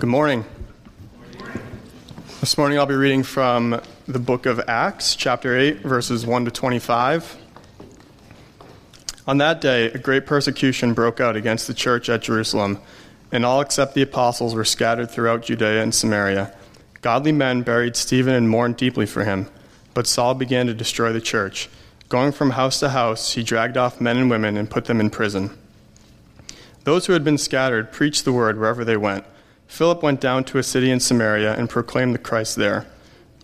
Good morning. This morning I'll be reading from the book of Acts, chapter 8, verses 1 to 25. On that day, a great persecution broke out against the church at Jerusalem, and all except the apostles were scattered throughout Judea and Samaria. Godly men buried Stephen and mourned deeply for him, but Saul began to destroy the church. Going from house to house, he dragged off men and women and put them in prison. Those who had been scattered preached the word wherever they went. Philip went down to a city in Samaria and proclaimed the Christ there.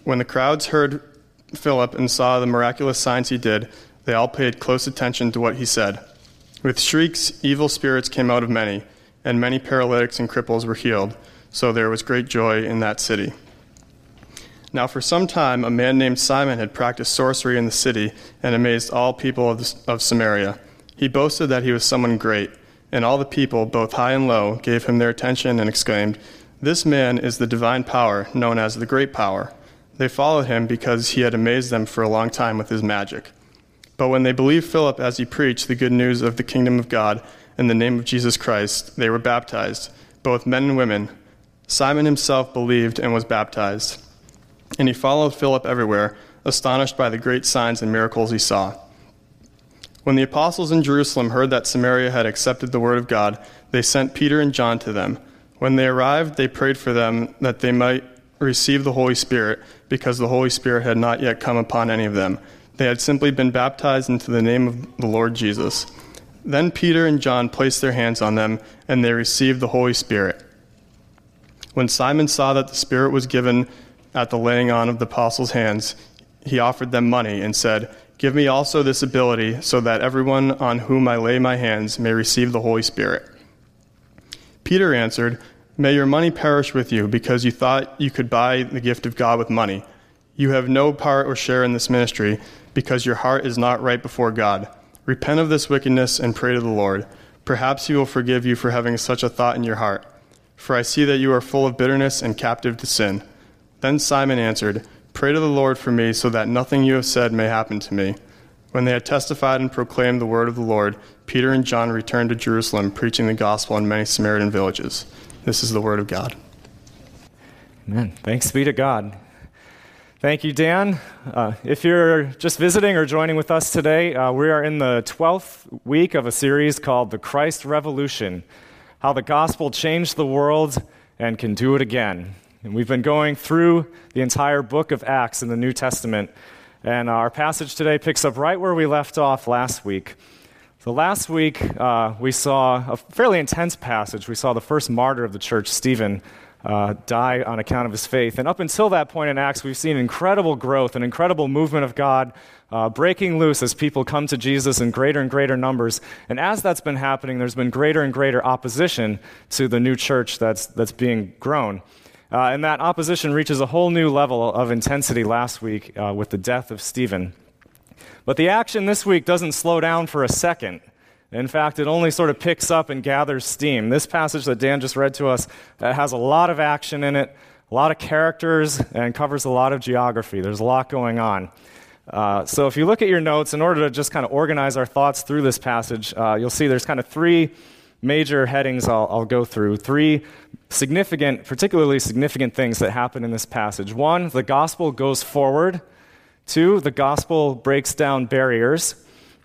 When the crowds heard Philip and saw the miraculous signs he did, they all paid close attention to what he said. With shrieks, evil spirits came out of many, and many paralytics and cripples were healed, so there was great joy in that city. Now, for some time, a man named Simon had practiced sorcery in the city and amazed all people of, of Samaria. He boasted that he was someone great and all the people, both high and low, gave him their attention and exclaimed, This man is the divine power, known as the Great Power. They followed him because he had amazed them for a long time with his magic. But when they believed Philip as he preached the good news of the kingdom of God in the name of Jesus Christ, they were baptized, both men and women. Simon himself believed and was baptized. And he followed Philip everywhere, astonished by the great signs and miracles he saw. When the apostles in Jerusalem heard that Samaria had accepted the word of God, they sent Peter and John to them. When they arrived, they prayed for them that they might receive the Holy Spirit, because the Holy Spirit had not yet come upon any of them. They had simply been baptized into the name of the Lord Jesus. Then Peter and John placed their hands on them, and they received the Holy Spirit. When Simon saw that the Spirit was given at the laying on of the apostles' hands, he offered them money and said, Give me also this ability, so that everyone on whom I lay my hands may receive the Holy Spirit. Peter answered, May your money perish with you, because you thought you could buy the gift of God with money. You have no part or share in this ministry, because your heart is not right before God. Repent of this wickedness and pray to the Lord. Perhaps he will forgive you for having such a thought in your heart. For I see that you are full of bitterness and captive to sin. Then Simon answered, Pray to the Lord for me, so that nothing you have said may happen to me. When they had testified and proclaimed the word of the Lord, Peter and John returned to Jerusalem, preaching the gospel in many Samaritan villages. This is the word of God. Amen. Thanks be to God. Thank you, Dan. Uh, if you're just visiting or joining with us today, uh, we are in the 12th week of a series called The Christ Revolution How the Gospel Changed the World and Can Do It Again. And we've been going through the entire book of Acts in the New Testament. And our passage today picks up right where we left off last week. So, last week, uh, we saw a fairly intense passage. We saw the first martyr of the church, Stephen, uh, die on account of his faith. And up until that point in Acts, we've seen incredible growth, an incredible movement of God uh, breaking loose as people come to Jesus in greater and greater numbers. And as that's been happening, there's been greater and greater opposition to the new church that's, that's being grown. Uh, and that opposition reaches a whole new level of intensity last week uh, with the death of Stephen. But the action this week doesn't slow down for a second. In fact, it only sort of picks up and gathers steam. This passage that Dan just read to us uh, has a lot of action in it, a lot of characters, and covers a lot of geography. There's a lot going on. Uh, so, if you look at your notes, in order to just kind of organize our thoughts through this passage, uh, you'll see there's kind of three major headings I'll, I'll, go through. Three significant, particularly significant things that happen in this passage. One, the gospel goes forward. Two, the gospel breaks down barriers.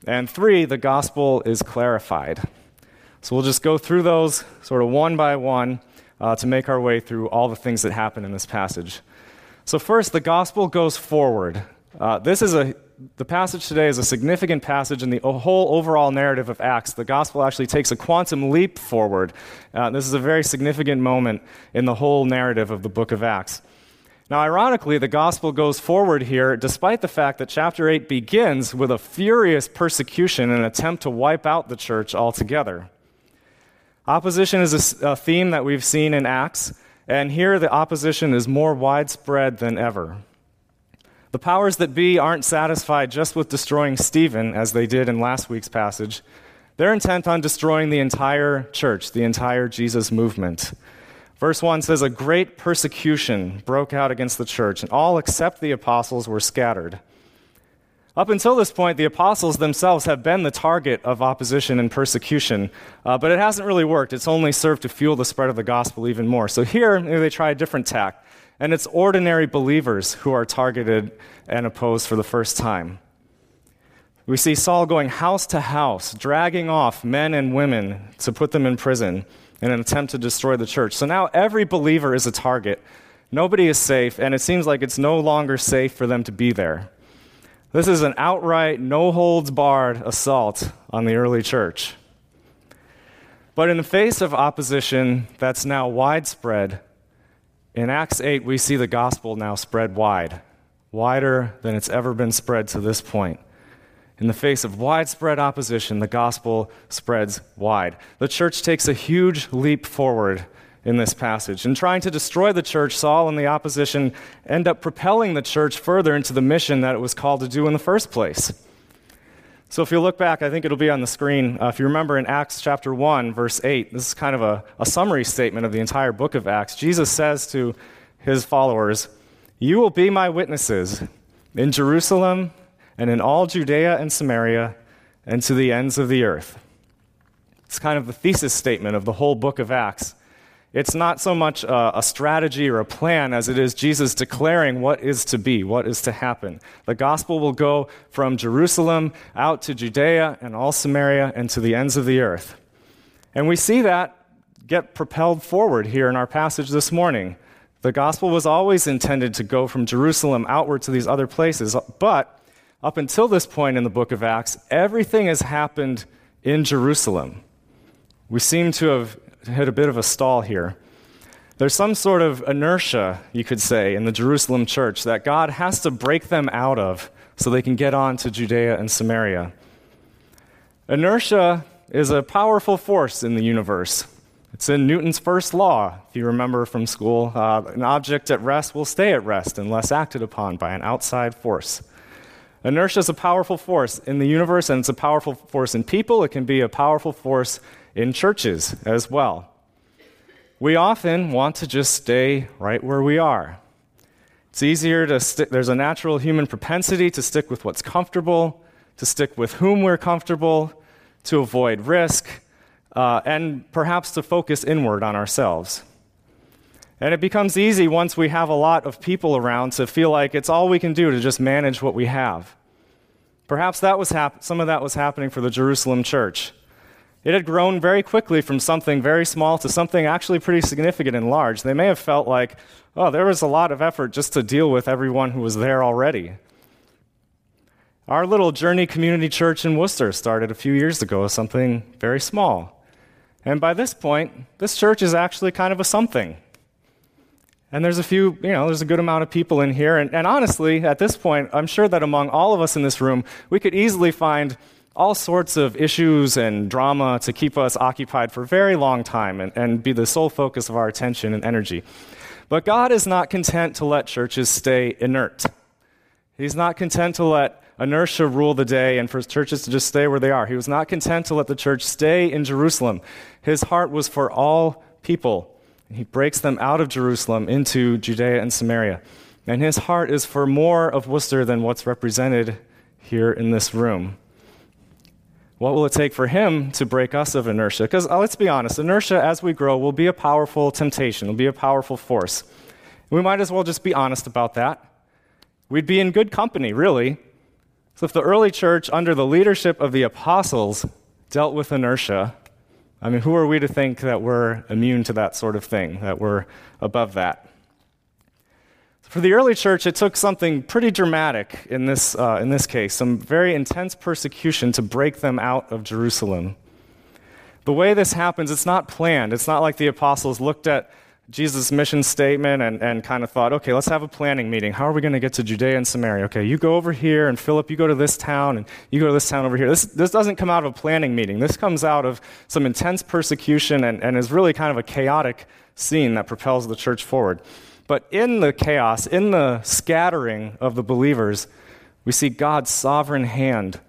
And three, the gospel is clarified. So we'll just go through those sort of one by one uh, to make our way through all the things that happen in this passage. So, first, the gospel goes forward. Uh, this is a the passage today is a significant passage in the whole overall narrative of Acts. The gospel actually takes a quantum leap forward. Uh, this is a very significant moment in the whole narrative of the book of Acts. Now, ironically, the gospel goes forward here despite the fact that chapter 8 begins with a furious persecution and attempt to wipe out the church altogether. Opposition is a, a theme that we've seen in Acts, and here the opposition is more widespread than ever. The powers that be aren't satisfied just with destroying Stephen, as they did in last week's passage. They're intent on destroying the entire church, the entire Jesus movement. Verse 1 says, A great persecution broke out against the church, and all except the apostles were scattered. Up until this point, the apostles themselves have been the target of opposition and persecution, uh, but it hasn't really worked. It's only served to fuel the spread of the gospel even more. So here, they try a different tack, and it's ordinary believers who are targeted and opposed for the first time. We see Saul going house to house, dragging off men and women to put them in prison in an attempt to destroy the church. So now every believer is a target. Nobody is safe, and it seems like it's no longer safe for them to be there. This is an outright, no holds barred assault on the early church. But in the face of opposition that's now widespread, in Acts 8, we see the gospel now spread wide, wider than it's ever been spread to this point. In the face of widespread opposition, the gospel spreads wide. The church takes a huge leap forward in this passage. In trying to destroy the church, Saul and the opposition end up propelling the church further into the mission that it was called to do in the first place. So, if you look back, I think it'll be on the screen. Uh, if you remember in Acts chapter 1, verse 8, this is kind of a, a summary statement of the entire book of Acts. Jesus says to his followers, You will be my witnesses in Jerusalem and in all Judea and Samaria and to the ends of the earth. It's kind of the thesis statement of the whole book of Acts. It's not so much a, a, strategy or a plan as it is Jesus declaring what is to be, what is to happen. The gospel will go from Jerusalem out to Judea and all Samaria and to the ends of the earth. And we see that get propelled forward here in our passage this morning. The gospel was always intended to go from Jerusalem outward to these other places, but up until this point in the book of Acts, everything has happened in Jerusalem. We seem to have hit a bit of a stall here. There's some sort of inertia, you could say, in the Jerusalem church that God has to break them out of so they can get on to Judea and Samaria. Inertia is a powerful force in the universe. It's in Newton's first law, if you remember from school. Uh, an object at rest will stay at rest unless acted upon by an outside force. Inertia is a powerful force in the universe, and it's a powerful force in people. It can be a powerful force in churches as well. We often want to just stay right where we are. It's easier to stick, there's a natural human propensity to stick with what's comfortable, to stick with whom we're comfortable, to avoid risk, uh, and perhaps to focus inward on ourselves. And it becomes easy once we have a lot of people around to feel like it's all we can do to just manage what we have. Perhaps that was hap- some of that was happening for the Jerusalem church. It had grown very quickly from something very small to something actually pretty significant and large. They may have felt like, oh, there was a lot of effort just to deal with everyone who was there already. Our little Journey Community Church in Worcester started a few years ago as something very small. And by this point, this church is actually kind of a something. And there's a few, you know, there's a good amount of people in here. And, and honestly, at this point, I'm sure that among all of us in this room, we could easily find all sorts of issues and drama to keep us occupied for a very long time and, and be the sole focus of our attention and energy. But God is not content to let churches stay inert. He's not content to let inertia rule the day and for churches to just stay where they are. He was not content to let the church stay in Jerusalem. His heart was for all people. He breaks them out of Jerusalem into Judea and Samaria. And his heart is for more of Worcester than what's represented here in this room. What will it take for him to break us of inertia? Because uh, let's be honest, inertia as we grow will be a powerful temptation, will be a powerful force. We might as well just be honest about that. We'd be in good company, really. So if the early church, under the leadership of the apostles, dealt with inertia, I mean, who are we to think that we're immune to that sort of thing, that we're above that? For the early church, it took something pretty dramatic in this, uh, in this case, some very intense persecution to break them out of Jerusalem. The way this happens, it's not planned. It's not like the apostles looked at Jesus' mission statement and, and kind of thought, okay, let's have a planning meeting. How are we going to get to Judea and Samaria? Okay, you go over here, and Philip, you go to this town, and you go to this town over here. This, this doesn't come out of a planning meeting. This comes out of some intense persecution and, and is really kind of a chaotic scene that propels the church forward. But in the chaos, in the scattering of the believers, we see God's sovereign hand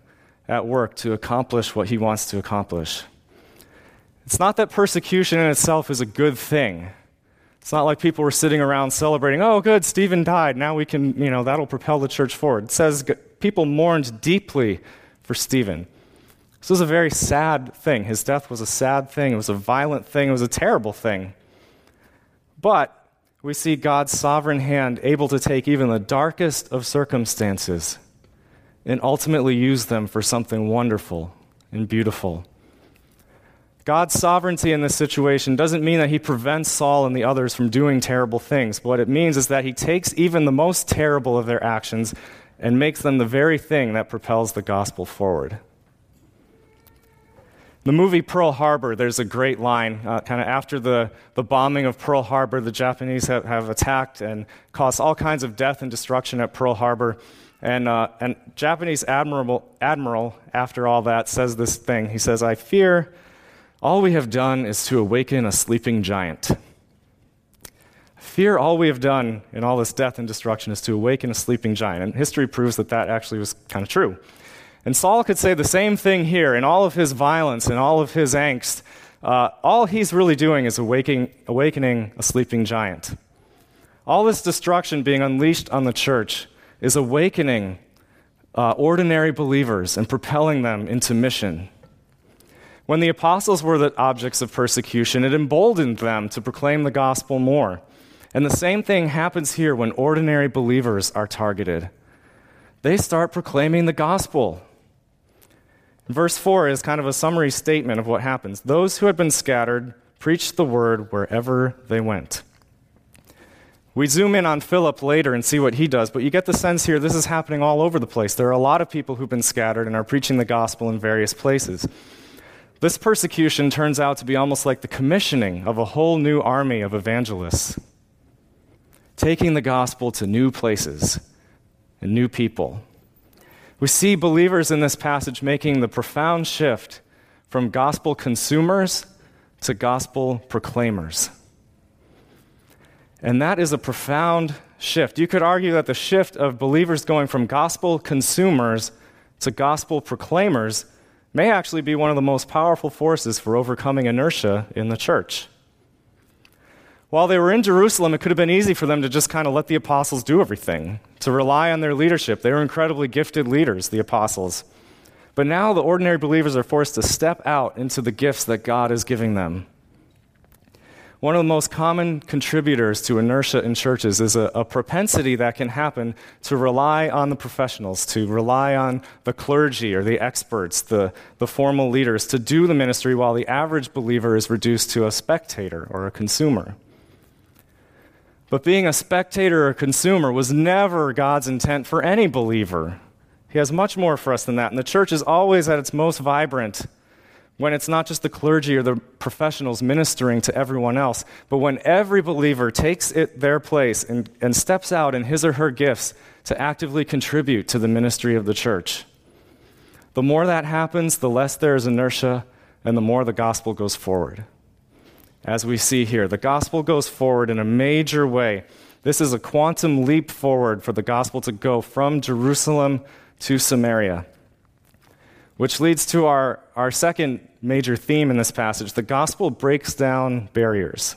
at work to accomplish what he wants to accomplish. It's not that persecution in itself is a good thing. It's not like people were sitting around celebrating, oh, good, Stephen died. Now we can, you know, that'll propel the church forward. It says people mourned deeply for Stephen. This was a very sad thing. His death was a sad thing. It was a violent thing. It was a terrible thing. But we see God's sovereign hand able to take even the darkest of circumstances and ultimately use them for something wonderful and beautiful. God's sovereignty in this situation doesn't mean that he prevents Saul and the others from doing terrible things. What it means is that he takes even the most terrible of their actions and makes them the very thing that propels the gospel forward. The movie Pearl Harbor, there's a great line. Uh, kind of after the, the bombing of Pearl Harbor, the Japanese have, have attacked and caused all kinds of death and destruction at Pearl Harbor. And, uh, and Japanese admiral, admiral, after all that, says this thing. He says, I fear all we have done is to awaken a sleeping giant. Fear all we have done in all this death and destruction is to awaken a sleeping giant. And history proves that that actually was kind of true. And Saul could say the same thing here in all of his violence and all of his angst. Uh, all he's really doing is awakening, awakening a sleeping giant. All this destruction being unleashed on the church is awakening uh, ordinary believers and propelling them into mission. When the apostles were the objects of persecution, it emboldened them to proclaim the gospel more. And the same thing happens here when ordinary believers are targeted. They start proclaiming the gospel. Verse 4 is kind of a summary statement of what happens. Those who had been scattered preached the word wherever they went. We zoom in on Philip later and see what he does, but you get the sense here this is happening all over the place. There are a lot of people who've been scattered and are preaching the gospel in various places. This persecution turns out to be almost like the commissioning of a whole new army of evangelists, taking the gospel to new places and new people. We see believers in this passage making the profound shift from gospel consumers to gospel proclaimers. And that is a profound shift. You could argue that the shift of believers going from gospel consumers to gospel proclaimers may actually be one of the most powerful forces for overcoming inertia in the church. While they were in Jerusalem, it could have been easy for them to just kind of let the apostles do everything, to rely on their leadership. They were incredibly gifted leaders, the apostles. But now the ordinary believers are forced to step out into the gifts that God is giving them. One of the most common contributors to inertia in churches is a, a, propensity that can happen to rely on the professionals, to rely on the clergy or the experts, the, the formal leaders, to do the ministry while the average believer is reduced to a spectator or a consumer. But being a spectator or consumer was never God's intent for any believer. He has much more for us than that. And the church is always at its most vibrant when it's not just the clergy or the professionals ministering to everyone else, but when every believer takes it their place and, and steps out in his or her gifts to actively contribute to the ministry of the church. The more that happens, the less there is inertia, and the more the gospel goes forward as we see here. The gospel goes forward in a major way. This is a quantum leap forward for the gospel to go from Jerusalem to Samaria. Which leads to our, our second major theme in this passage. The gospel breaks down barriers.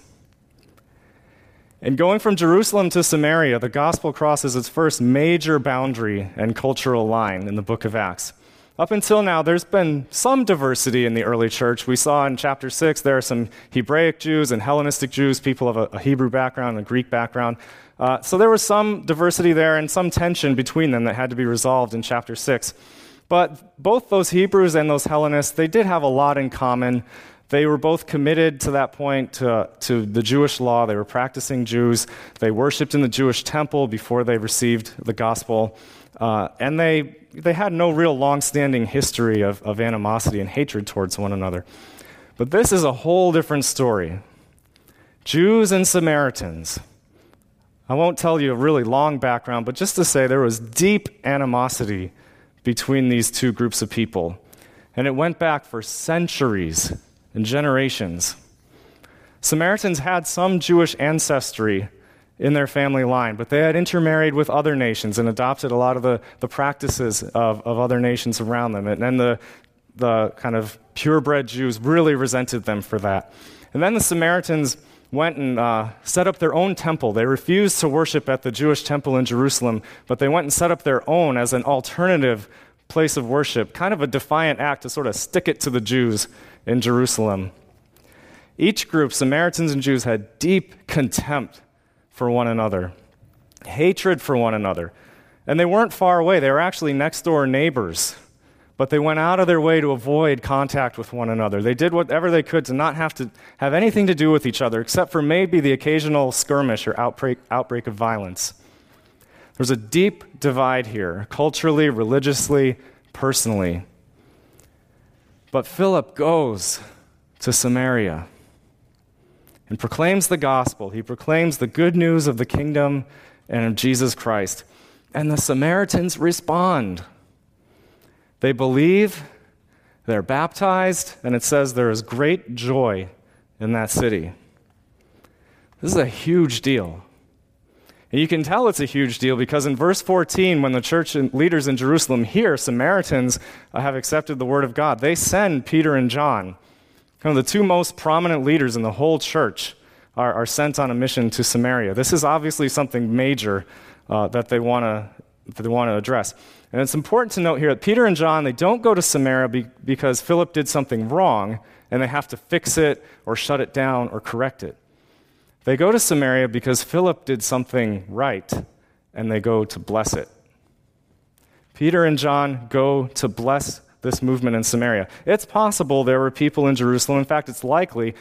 In going from Jerusalem to Samaria, the gospel crosses its first major boundary and cultural line in the book of Acts. Up until now, there's been some diversity in the early church. We saw in chapter 6 there are some Hebraic Jews and Hellenistic Jews, people of a, a Hebrew background and a Greek background. Uh, so there was some diversity there and some tension between them that had to be resolved in chapter 6. But both those Hebrews and those Hellenists, they did have a lot in common. They were both committed to that point to, to the Jewish law. They were practicing Jews. They worshiped in the Jewish temple before they received the gospel. Uh, and they they had no real long standing history of, of animosity and hatred towards one another. But this is a whole different story. Jews and Samaritans. I won't tell you a really long background, but just to say there was deep animosity between these two groups of people. And it went back for centuries and generations. Samaritans had some Jewish ancestry in their family line, but they had intermarried with other nations and adopted a lot of the, the practices of, of other nations around them. And then the, the kind of purebred Jews really resented them for that. And then the Samaritans went and uh, set up their own temple. They refused to worship at the Jewish temple in Jerusalem, but they went and set up their own as an alternative place of worship, kind of a defiant act to sort of stick it to the Jews in Jerusalem. Each group, Samaritans and Jews, had deep contempt for one another, hatred for one another. And they weren't far away, they were actually next door neighbors. But they went out of their way to avoid contact with one another. They did whatever they could to not have to have anything to do with each other, except for maybe the occasional skirmish or outbreak, outbreak of violence. There's a deep divide here, culturally, religiously, personally. But Philip goes to Samaria and proclaims the gospel. He proclaims the good news of the kingdom and of Jesus Christ. And the Samaritans respond. They believe, they're baptized, and it says there is great joy in that city. This is a huge deal. And you can tell it's a huge deal because in verse 14, when the church leaders in Jerusalem hear Samaritans have accepted the word of God, they send Peter and John Kind of the two most prominent leaders in the whole church are, are sent on a mission to Samaria. This is obviously something major uh, that they want to they want to address. And it's important to note here that Peter and John, they don't go to Samaria be, because Philip did something wrong and they have to fix it or shut it down or correct it. They go to Samaria because Philip did something right and they go to bless it. Peter and John go to bless this movement in Samaria. It's possible there were people in Jerusalem, in fact, it's likely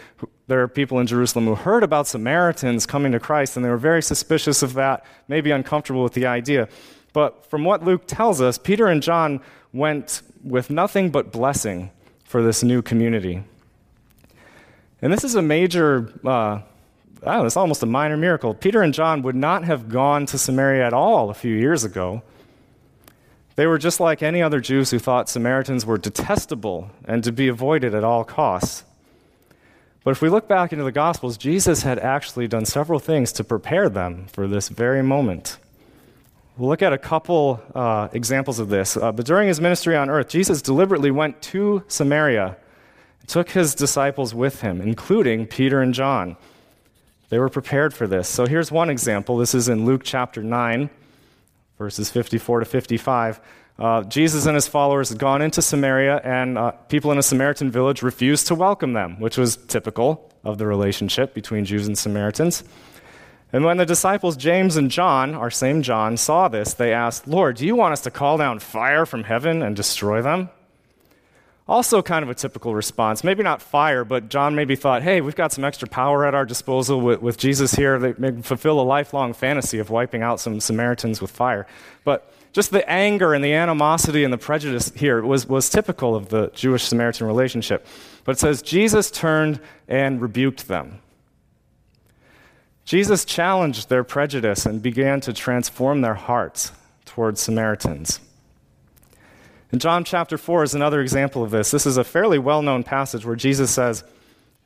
there are people in Jerusalem who heard about Samaritans coming to Christ and they were very suspicious of that, maybe uncomfortable with the idea. But from what Luke tells us, Peter and John went with nothing but blessing for this new community. And this is a major, uh, I don't know, it's almost a minor miracle. Peter and John would not have gone to Samaria at all a few years ago they were just like any other Jews who thought Samaritans were detestable and to be avoided at all costs. But if we look back into the Gospels, Jesus had actually done several things to prepare them for this very moment. We'll look at a couple uh, examples of this. Uh, but during his ministry on earth, Jesus deliberately went to Samaria took his disciples with him, including Peter and John. They were prepared for this. So here's one example. This is in Luke chapter 9 verses 54 to 55. Uh, Jesus and his followers had gone into Samaria, and uh, people in a Samaritan village refused to welcome them, which was typical of the relationship between Jews and Samaritans. And when the disciples James and John, our same John, saw this, they asked, Lord, do you want us to call down fire from heaven and destroy them? Also, kind of a typical response. Maybe not fire, but John maybe thought, hey, we've got some extra power at our disposal with, with Jesus here. They may fulfill a lifelong fantasy of wiping out some Samaritans with fire. But just the anger and the animosity and the prejudice here was, was typical of the Jewish Samaritan relationship. But it says, Jesus turned and rebuked them. Jesus challenged their prejudice and began to transform their hearts towards Samaritans. And John chapter 4 is another example of this. This is a fairly well known passage where Jesus says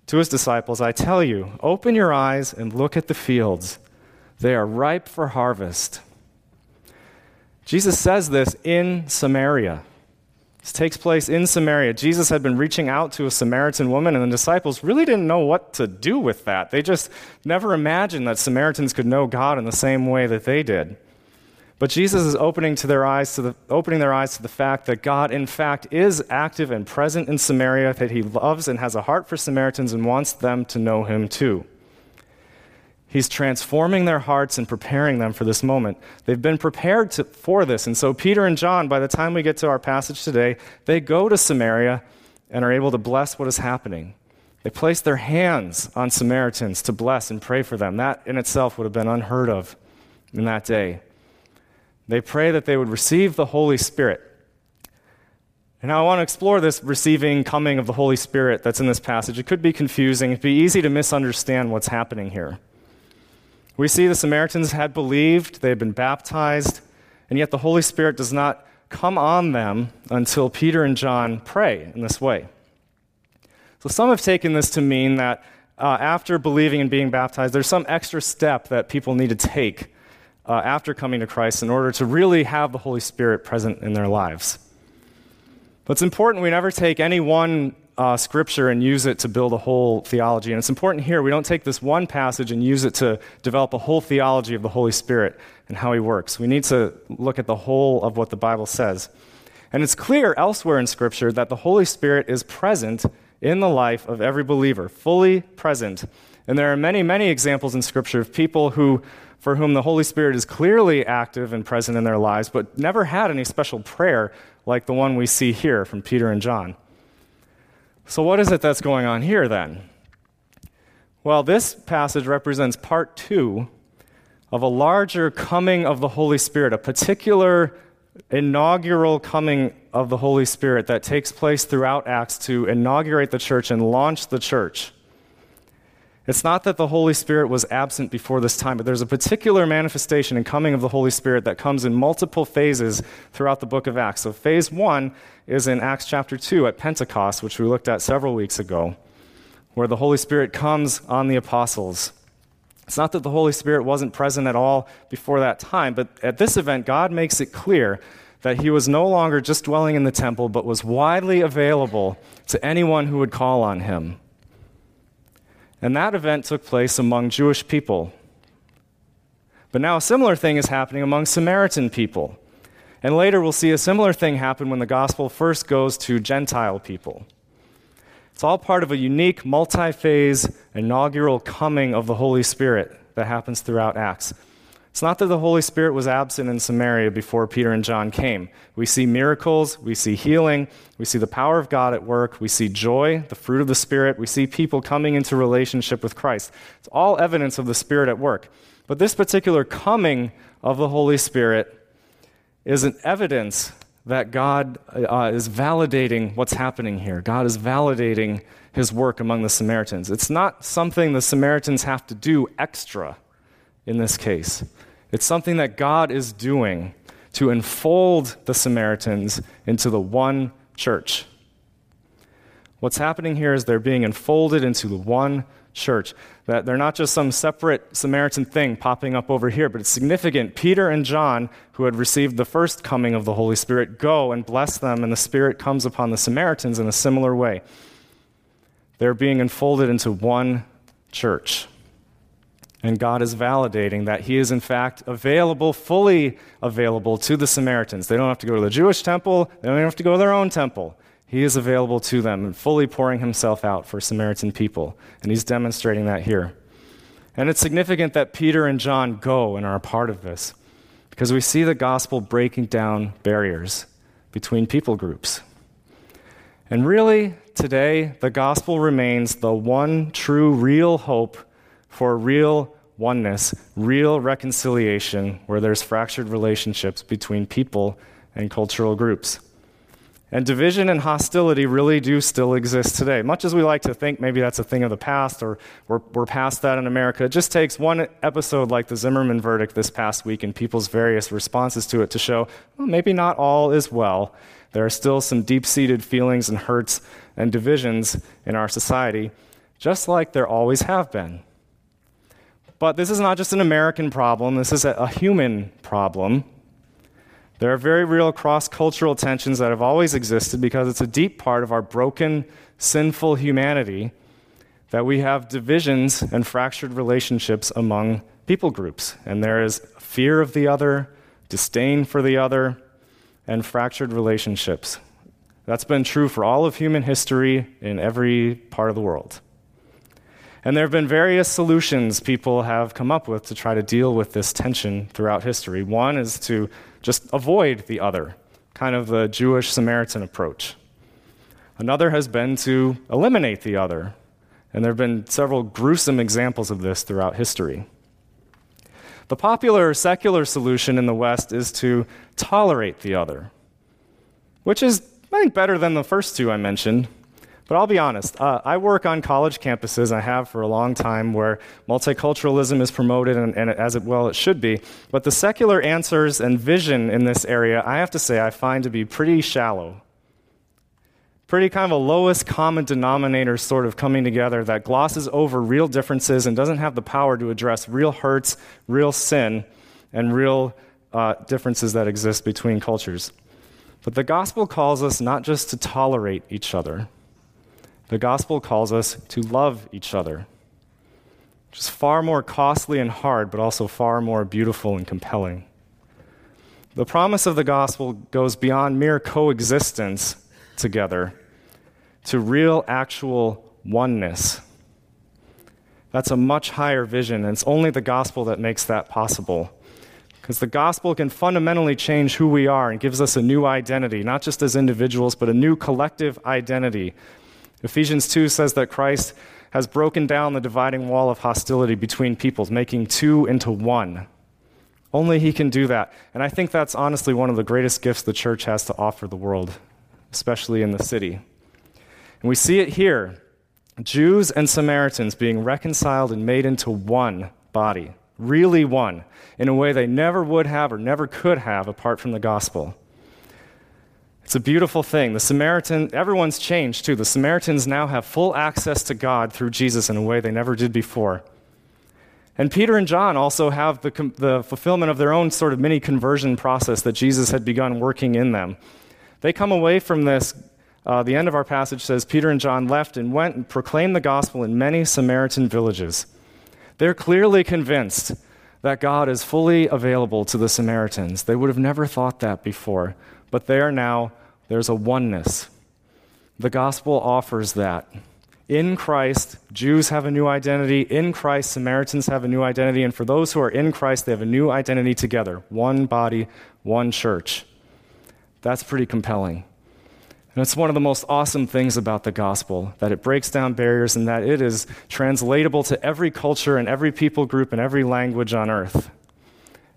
to his disciples, I tell you, open your eyes and look at the fields. They are ripe for harvest. Jesus says this in Samaria. This takes place in Samaria. Jesus had been reaching out to a Samaritan woman, and the disciples really didn't know what to do with that. They just never imagined that Samaritans could know God in the same way that they did. But Jesus is opening, to their eyes to the, opening their eyes to the fact that God, in fact, is active and present in Samaria, that he loves and has a heart for Samaritans and wants them to know him too. He's transforming their hearts and preparing them for this moment. They've been prepared to, for this. And so, Peter and John, by the time we get to our passage today, they go to Samaria and are able to bless what is happening. They place their hands on Samaritans to bless and pray for them. That in itself would have been unheard of in that day. They pray that they would receive the Holy Spirit. And now I want to explore this receiving, coming of the Holy Spirit that's in this passage. It could be confusing, it'd be easy to misunderstand what's happening here. We see the Samaritans had believed, they had been baptized, and yet the Holy Spirit does not come on them until Peter and John pray in this way. So some have taken this to mean that uh, after believing and being baptized, there's some extra step that people need to take uh, after coming to Christ in order to really have the Holy Spirit present in their lives. But it's important we never take any one uh, scripture and use it to build a whole theology. And it's important here, we don't take this one passage and use it to develop a whole theology of the Holy Spirit and how he works. We need to look at the whole of what the Bible says. And it's clear elsewhere in scripture that the Holy Spirit is present in the life of every believer, fully present. And there are many, many examples in scripture of people who for whom the Holy Spirit is clearly active and present in their lives, but never had any special prayer like the one we see here from Peter and John. So, what is it that's going on here then? Well, this passage represents part two of a larger coming of the Holy Spirit, a particular inaugural coming of the Holy Spirit that takes place throughout Acts to inaugurate the church and launch the church. It's not that the Holy Spirit was absent before this time, but there's a particular manifestation and coming of the Holy Spirit that comes in multiple phases throughout the book of Acts. So, phase one is in Acts chapter 2 at Pentecost, which we looked at several weeks ago, where the Holy Spirit comes on the apostles. It's not that the Holy Spirit wasn't present at all before that time, but at this event, God makes it clear that he was no longer just dwelling in the temple, but was widely available to anyone who would call on him. And that event took place among Jewish people. But now a similar thing is happening among Samaritan people. And later we'll see a similar thing happen when the gospel first goes to Gentile people. It's all part of a unique, multi phase, inaugural coming of the Holy Spirit that happens throughout Acts. It's not that the Holy Spirit was absent in Samaria before Peter and John came. We see miracles, we see healing, we see the power of God at work, we see joy, the fruit of the Spirit, we see people coming into relationship with Christ. It's all evidence of the Spirit at work. But this particular coming of the Holy Spirit is an evidence that God uh, is validating what's happening here. God is validating his work among the Samaritans. It's not something the Samaritans have to do extra in this case. It's something that God is doing to enfold the Samaritans into the one church. What's happening here is they're being enfolded into the one church. That they're not just some separate Samaritan thing popping up over here, but it's significant. Peter and John, who had received the first coming of the Holy Spirit, go and bless them, and the Spirit comes upon the Samaritans in a similar way. They're being enfolded into one church. And God is validating that He is, in fact, available, fully available to the Samaritans. They don't have to go to the Jewish temple, they don't have to go to their own temple. He is available to them and fully pouring Himself out for Samaritan people. And He's demonstrating that here. And it's significant that Peter and John go and are a part of this because we see the gospel breaking down barriers between people groups. And really, today, the gospel remains the one true, real hope for real oneness, real reconciliation, where there's fractured relationships between people and cultural groups. And division and hostility really do still exist today. Much as we like to think maybe that's a thing of the past or we're, we're past that in America, it just takes one episode like the Zimmerman verdict this past week and people's various responses to it to show well, maybe not all is well. There are still some deep seated feelings and hurts and divisions in our society, just like there always have been. But this is not just an American problem, this is a, a human problem. There are very real cross cultural tensions that have always existed because it's a deep part of our broken, sinful humanity that we have divisions and fractured relationships among people groups. And there is fear of the other, disdain for the other, and fractured relationships. That's been true for all of human history in every part of the world. And there have been various solutions people have come up with to try to deal with this tension throughout history. One is to just avoid the other, kind of the Jewish Samaritan approach. Another has been to eliminate the other. And there have been several gruesome examples of this throughout history. The popular secular solution in the West is to tolerate the other, which is, I think, better than the first two I mentioned. But I'll be honest, uh, I work on college campuses, I have for a long time, where multiculturalism is promoted, and, and as it, well it should be. But the secular answers and vision in this area, I have to say, I find to be pretty shallow. Pretty kind of a lowest common denominator sort of coming together that glosses over real differences and doesn't have the power to address real hurts, real sin, and real uh, differences that exist between cultures. But the gospel calls us not just to tolerate each other The gospel calls us to love each other, which is far more costly and hard, but also far more beautiful and compelling. The promise of the gospel goes beyond mere coexistence together to real, actual oneness. That's a much higher vision, and it's only the gospel that makes that possible. Because the gospel can fundamentally change who we are and gives us a new identity, not just as individuals, but a new collective identity. Ephesians 2 says that Christ has broken down the dividing wall of hostility between peoples, making two into one. Only He can do that. And I think that's honestly one of the greatest gifts the church has to offer the world, especially in the city. And we see it here Jews and Samaritans being reconciled and made into one body, really one, in a way they never would have or never could have apart from the gospel. It's a beautiful thing. The Samaritan, everyone's changed too. The Samaritans now have full access to God through Jesus in a way they never did before. And Peter and John also have the, the fulfillment of their own sort of mini conversion process that Jesus had begun working in them. They come away from this uh, the end of our passage says Peter and John left and went and proclaimed the gospel in many Samaritan villages. They're clearly convinced that God is fully available to the Samaritans. They would have never thought that before, but there now, there's a oneness. The gospel offers that. In Christ, Jews have a new identity. In Christ, Samaritans have a new identity. And for those who are in Christ, they have a new identity together one body, one church. That's pretty compelling. And it's one of the most awesome things about the gospel that it breaks down barriers and that it is translatable to every culture and every people group and every language on earth.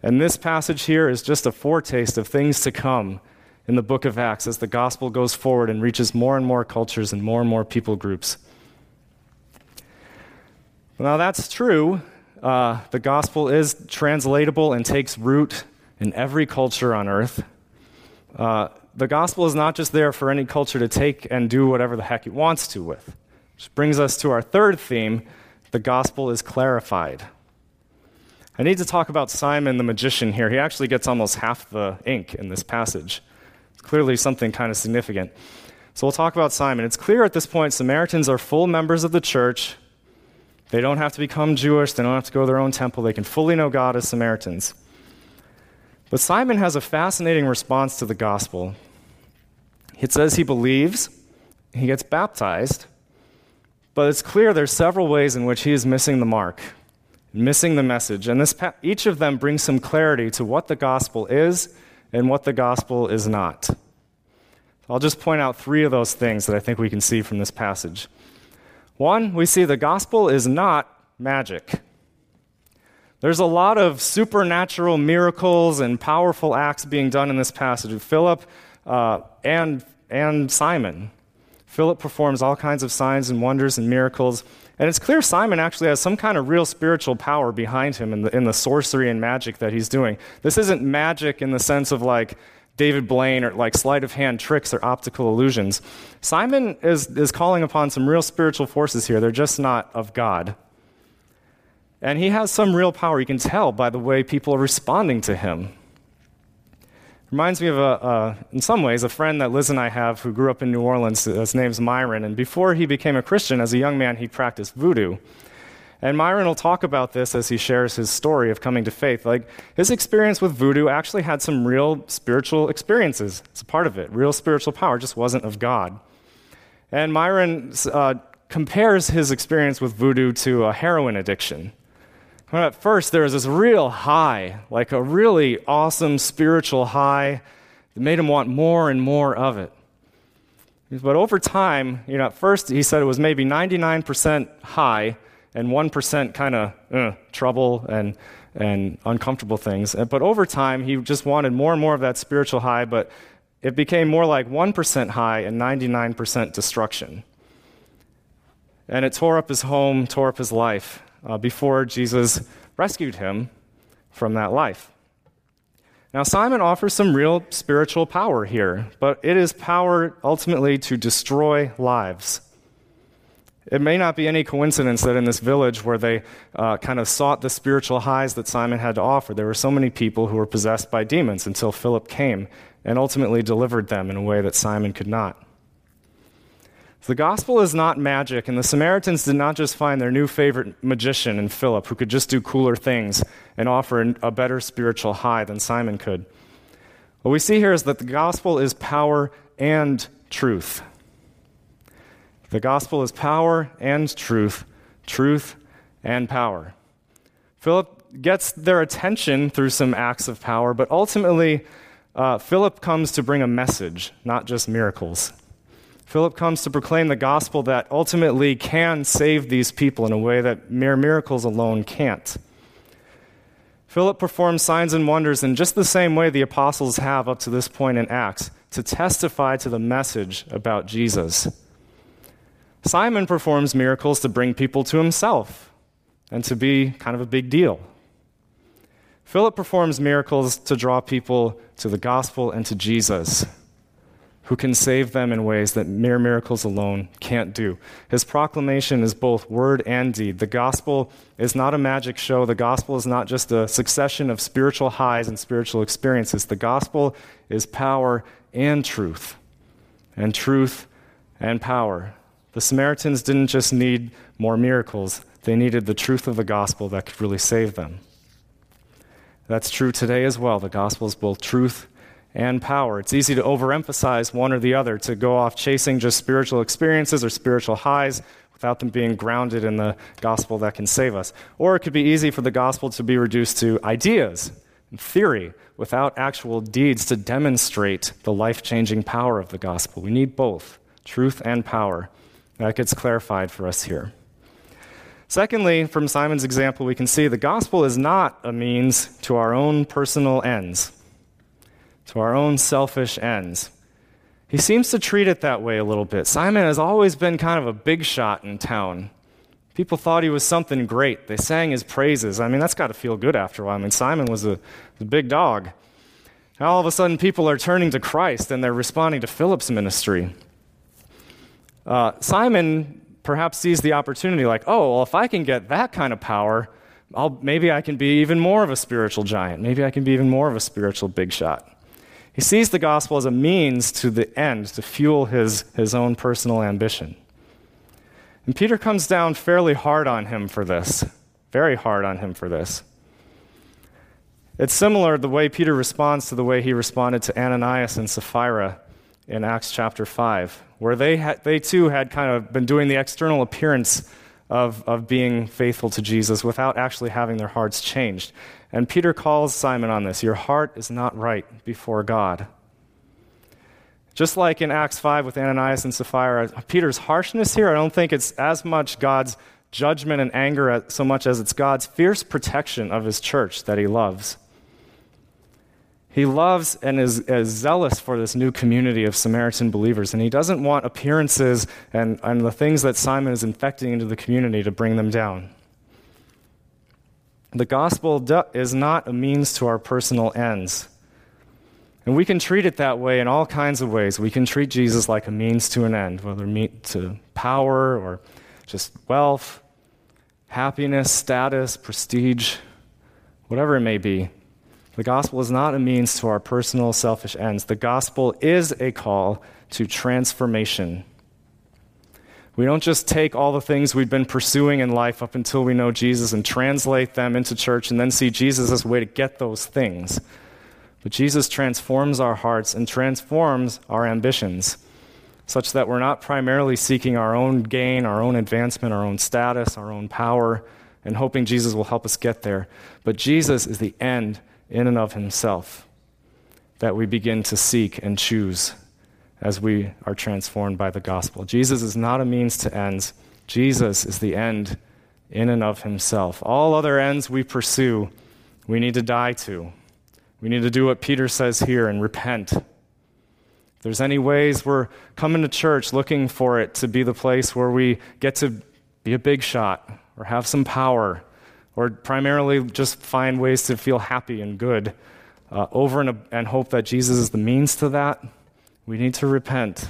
And this passage here is just a foretaste of things to come in the book of Acts as the gospel goes forward and reaches more and more cultures and more and more people groups. Now, that's true. Uh, the gospel is translatable and takes root in every culture on earth. Uh, the gospel is not just there for any culture to take and do whatever the heck it wants to with. Which brings us to our third theme the gospel is clarified. I need to talk about Simon the magician here. He actually gets almost half the ink in this passage. Clearly something kind of significant. So we'll talk about Simon. It's clear at this point Samaritans are full members of the church. They don't have to become Jewish, they don't have to go to their own temple. They can fully know God as Samaritans. But Simon has a fascinating response to the gospel. It says he believes, he gets baptized, but it's clear there's several ways in which he is missing the mark, missing the message. And this, each of them brings some clarity to what the gospel is and what the gospel is not. I'll just point out three of those things that I think we can see from this passage. One, we see the gospel is not magic. There's a lot of supernatural miracles and powerful acts being done in this passage Philip uh, and, and Simon. Philip performs all kinds of signs and wonders and miracles. And it's clear Simon actually has some kind of real spiritual power behind him in the, in the sorcery and magic that he's doing. This isn't magic in the sense of like David Blaine or like sleight of hand tricks or optical illusions. Simon is, is calling upon some real spiritual forces here. They're just not of God. And he has some real power. You can tell by the way people are responding to him. Reminds me of, a, in some ways, a friend that Liz and I have who grew up in New Orleans. His name's Myron. And before he became a Christian, as a young man, he practiced voodoo. And Myron will talk about this as he shares his story of coming to faith. Like, his experience with voodoo actually had some real spiritual experiences. It's a part of it. Real spiritual power just wasn't of God. And Myron uh, compares his experience with voodoo to a heroin addiction. Well, at first, there was this real high, like a really awesome spiritual high that made him want more and more of it. But over time, you know, at first he said it was maybe 99% high and 1% kind of uh, trouble and, and uncomfortable things. But over time, he just wanted more and more of that spiritual high, but it became more like 1% high and 99% destruction. And it tore up his home, tore up his life uh, before Jesus rescued him from that life. Now, Simon offers some real spiritual power here, but it is power ultimately to destroy lives. It may not be any coincidence that in this village where they uh, kind of sought the spiritual highs that Simon had to offer, there were so many people who were possessed by demons until Philip came and ultimately delivered them in a way that Simon could not. The gospel is not magic, and the Samaritans did not just find their new favorite magician in Philip who could just do cooler things and offer a better spiritual high than Simon could. What we see here is that the gospel is power and truth. The gospel is power and truth, truth and power. Philip gets their attention through some acts of power, but ultimately, uh, Philip comes to bring a message, not just miracles. Philip comes to proclaim the gospel that ultimately can save these people in a way that mere miracles alone can't. Philip performs signs and wonders in just the same way the apostles have up to this point in Acts to testify to the message about Jesus. Simon performs miracles to bring people to himself and to be kind of a big deal. Philip performs miracles to draw people to the gospel and to Jesus, who can save them in ways that mere miracles alone can't do. His proclamation is both word and deed. The gospel is not a magic show, the gospel is not just a succession of spiritual highs and spiritual experiences. The gospel is power and truth, and truth and power. The Samaritans didn't just need more miracles, they needed the truth of the gospel that could really save them. That's true today as well. The gospel is both truth and power. It's easy to overemphasize one or the other, to go off chasing just spiritual experiences or spiritual highs without them being grounded in the gospel that can save us. Or it could be easy for the gospel to be reduced to ideas and theory without actual deeds to demonstrate the life changing power of the gospel. We need both truth and power. That gets clarified for us here. Secondly, from Simon's example, we can see the gospel is not a means to our own personal ends, to our own selfish ends. He seems to treat it that way a little bit. Simon has always been kind of a big shot in town. People thought he was something great. They sang his praises. I mean, that's got to feel good after a while. I mean, Simon was a, a big dog. Now all of a sudden, people are turning to Christ and they're responding to Philip's ministry. Uh, Simon perhaps sees the opportunity like, oh, well, if I can get that kind of power, I'll, maybe I can be even more of a spiritual giant. Maybe I can be even more of a spiritual big shot. He sees the gospel as a means to the end to fuel his, his own personal ambition. And Peter comes down fairly hard on him for this, very hard on him for this. It's similar the way Peter responds to the way he responded to Ananias and Sapphira in Acts chapter 5, where they, had, they too had kind of been doing the external appearance of, of being faithful to Jesus without actually having their hearts changed. And Peter calls Simon on this Your heart is not right before God. Just like in Acts 5 with Ananias and Sapphira, Peter's harshness here, I don't think it's as much God's judgment and anger so much as it's God's fierce protection of his church that he loves. He loves and is, is, zealous for this new community of Samaritan believers, and he doesn't want appearances and, and the things that Simon is infecting into the community to bring them down. The gospel is not a means to our personal ends. And we can treat it that way in all kinds of ways. We can treat Jesus like a means to an end, whether to power or just wealth, happiness, status, prestige, whatever it may be. The gospel is not a means to our personal selfish ends. The gospel is a call to transformation. We don't just take all the things we've been pursuing in life up until we know Jesus and translate them into church and then see Jesus as a way to get those things. But Jesus transforms our hearts and transforms our ambitions such that we're not primarily seeking our own gain, our own advancement, our own status, our own power, and hoping Jesus will help us get there. But Jesus is the end in and of himself that we begin to seek and choose as we are transformed by the gospel. Jesus is not a means to ends, Jesus is the end in and of himself. All other ends we pursue, we need to die to. We need to do what Peter says here and repent. If there's any ways we're coming to church looking for it to be the place where we get to be a big shot or have some power or primarily just find ways to feel happy and good uh, over and, and hope that Jesus is the means to that, we need to repent.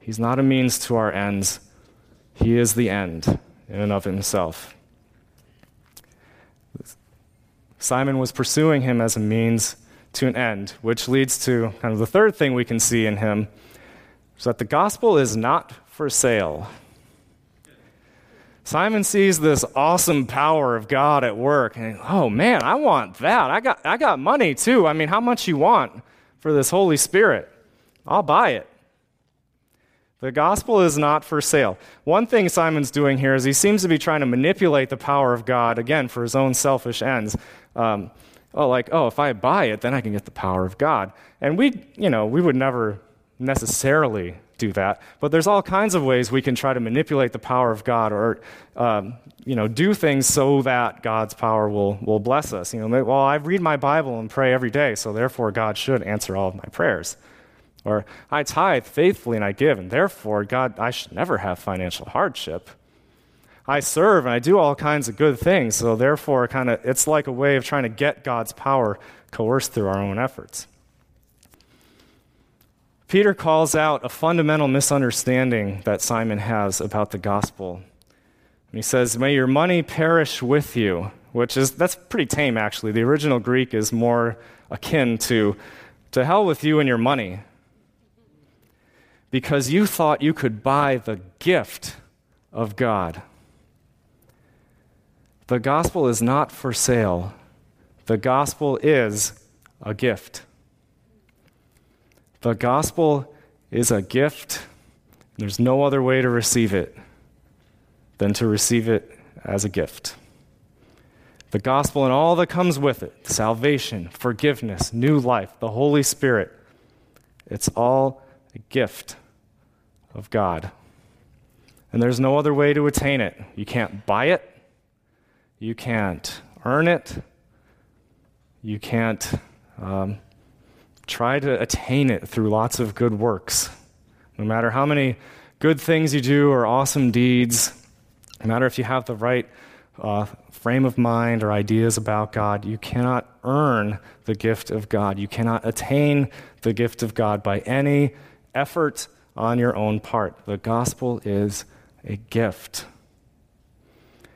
He's not a means to our ends, He is the end in and of Himself. Simon was pursuing him as a means to an end, which leads to kind of the third thing we can see in him is that the gospel is not for sale. Simon sees this awesome power of God at work, and oh man, I want that. I got, I got money too. I mean, how much you want for this Holy Spirit? I'll buy it. The gospel is not for sale. One thing Simon's doing here is he seems to be trying to manipulate the power of God, again, for his own selfish ends. Um, oh, like, oh, if I buy it, then I can get the power of God. And we, you know, we would never necessarily do that. But there's all kinds of ways we can try to manipulate the power of God or, um, you know, do things so that God's power will, will bless us. You know, well, I read my Bible and pray every day, so therefore God should answer all of my prayers. Or I tithe faithfully and I give, and therefore God, I should never have financial hardship. I serve and I do all kinds of good things, so therefore, kind of, it's like a way of trying to get God's power coerced through our own efforts. Peter calls out a fundamental misunderstanding that Simon has about the gospel. And he says, May your money perish with you, which is, that's pretty tame actually. The original Greek is more akin to, to hell with you and your money. Because you thought you could buy the gift of God. The gospel is not for sale, the gospel is a gift. The gospel is a gift. There's no other way to receive it than to receive it as a gift. The gospel and all that comes with it salvation, forgiveness, new life, the Holy Spirit it's all gift of God. And there's no other way to attain it. You can't buy it, you can't earn it, you can't um, try to attain it through lots of good works. No matter how many good things you do or awesome deeds, no matter if you have the right uh, frame of mind or ideas about God, you cannot earn the gift of God. You cannot attain the gift of God by any effort on your own part. The gospel is a gift.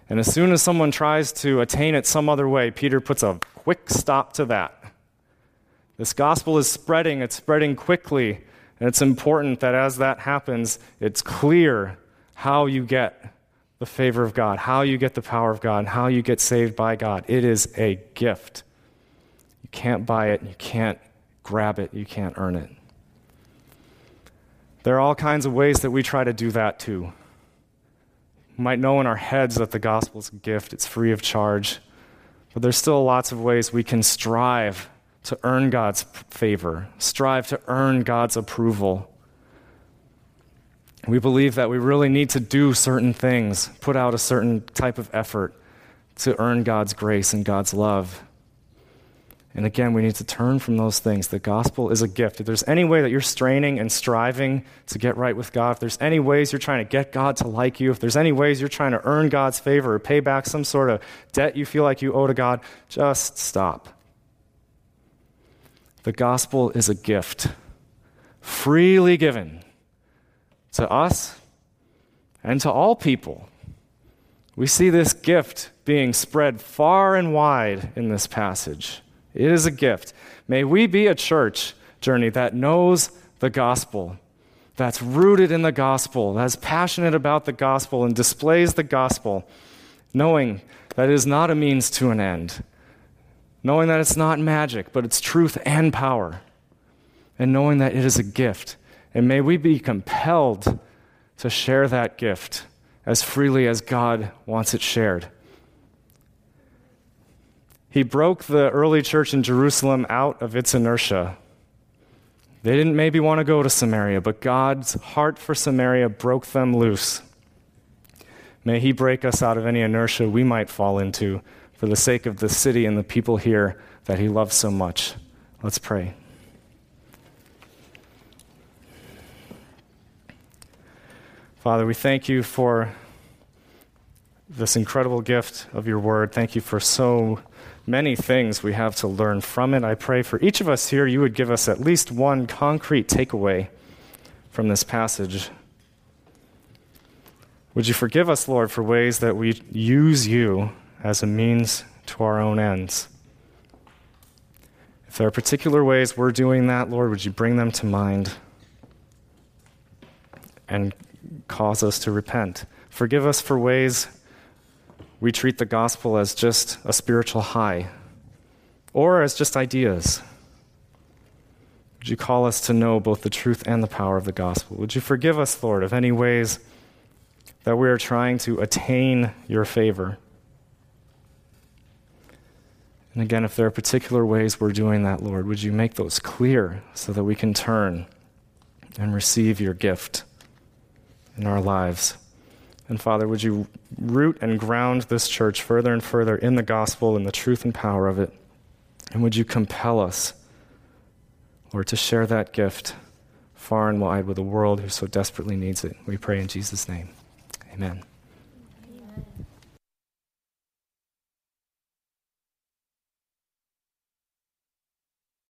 And as soon as someone tries to attain it some other way, Peter puts a quick stop to that. This gospel is spreading, it's spreading quickly, and it's important that as that happens, it's clear how you get the favor of God, how you get the power of God, and how you get saved by God. It is a gift. You can't buy it, you can't grab it, you can't earn it. There are all kinds of ways that we try to do that too. We might know in our heads that the gospel is a gift, it's free of charge, but there's still lots of ways we can strive to earn God's favor, strive to earn God's approval. We believe that we really need to do certain things, put out a certain type of effort to earn God's grace and God's love. And again, we need to turn from those things. The gospel is a gift. If there's any way that you're straining and striving to get right with God, if there's any ways you're trying to get God to like you, if there's any ways you're trying to earn God's favor or pay back some sort of debt you feel like you owe to God, just stop. The gospel is a gift, freely given to us and to all people. We see this gift being spread far and wide in this passage. It is a gift. May we be a church journey that knows the gospel, that's rooted in the gospel, that's passionate about the gospel and displays the gospel, knowing that it is not a means to an end, knowing that it's not magic, but it's truth and power, and knowing that it is a gift. And may we be compelled to share that gift as freely as God wants it shared. He broke the early church in Jerusalem out of its inertia. They didn't maybe want to go to Samaria, but God's heart for Samaria broke them loose. May He break us out of any inertia we might fall into for the sake of the city and the people here that he loves so much. Let's pray. Father, we thank you for this incredible gift of your word. Thank you for so many things we have to learn from it. I pray for each of us here, you would give us at least one concrete takeaway from this passage. Would you forgive us, Lord, for ways that we use you as a means to our own ends. If there are particular ways we're doing that, Lord, would you bring them to mind and cause us to repent. Forgive us for ways we treat the gospel as just a spiritual high or as just ideas. Would you call us to know both the truth and the power of the gospel? Would you forgive us, Lord, of any ways that we are trying to attain your favor? And again, if there are particular ways we're doing that, Lord, would you make those clear so that we can turn and receive your gift in our lives? And Father, would you root and ground this church further and further in the gospel and the truth and power of it? And would you compel us, Lord, to share that gift far and wide with a world who so desperately needs it? We pray in Jesus' name. Amen.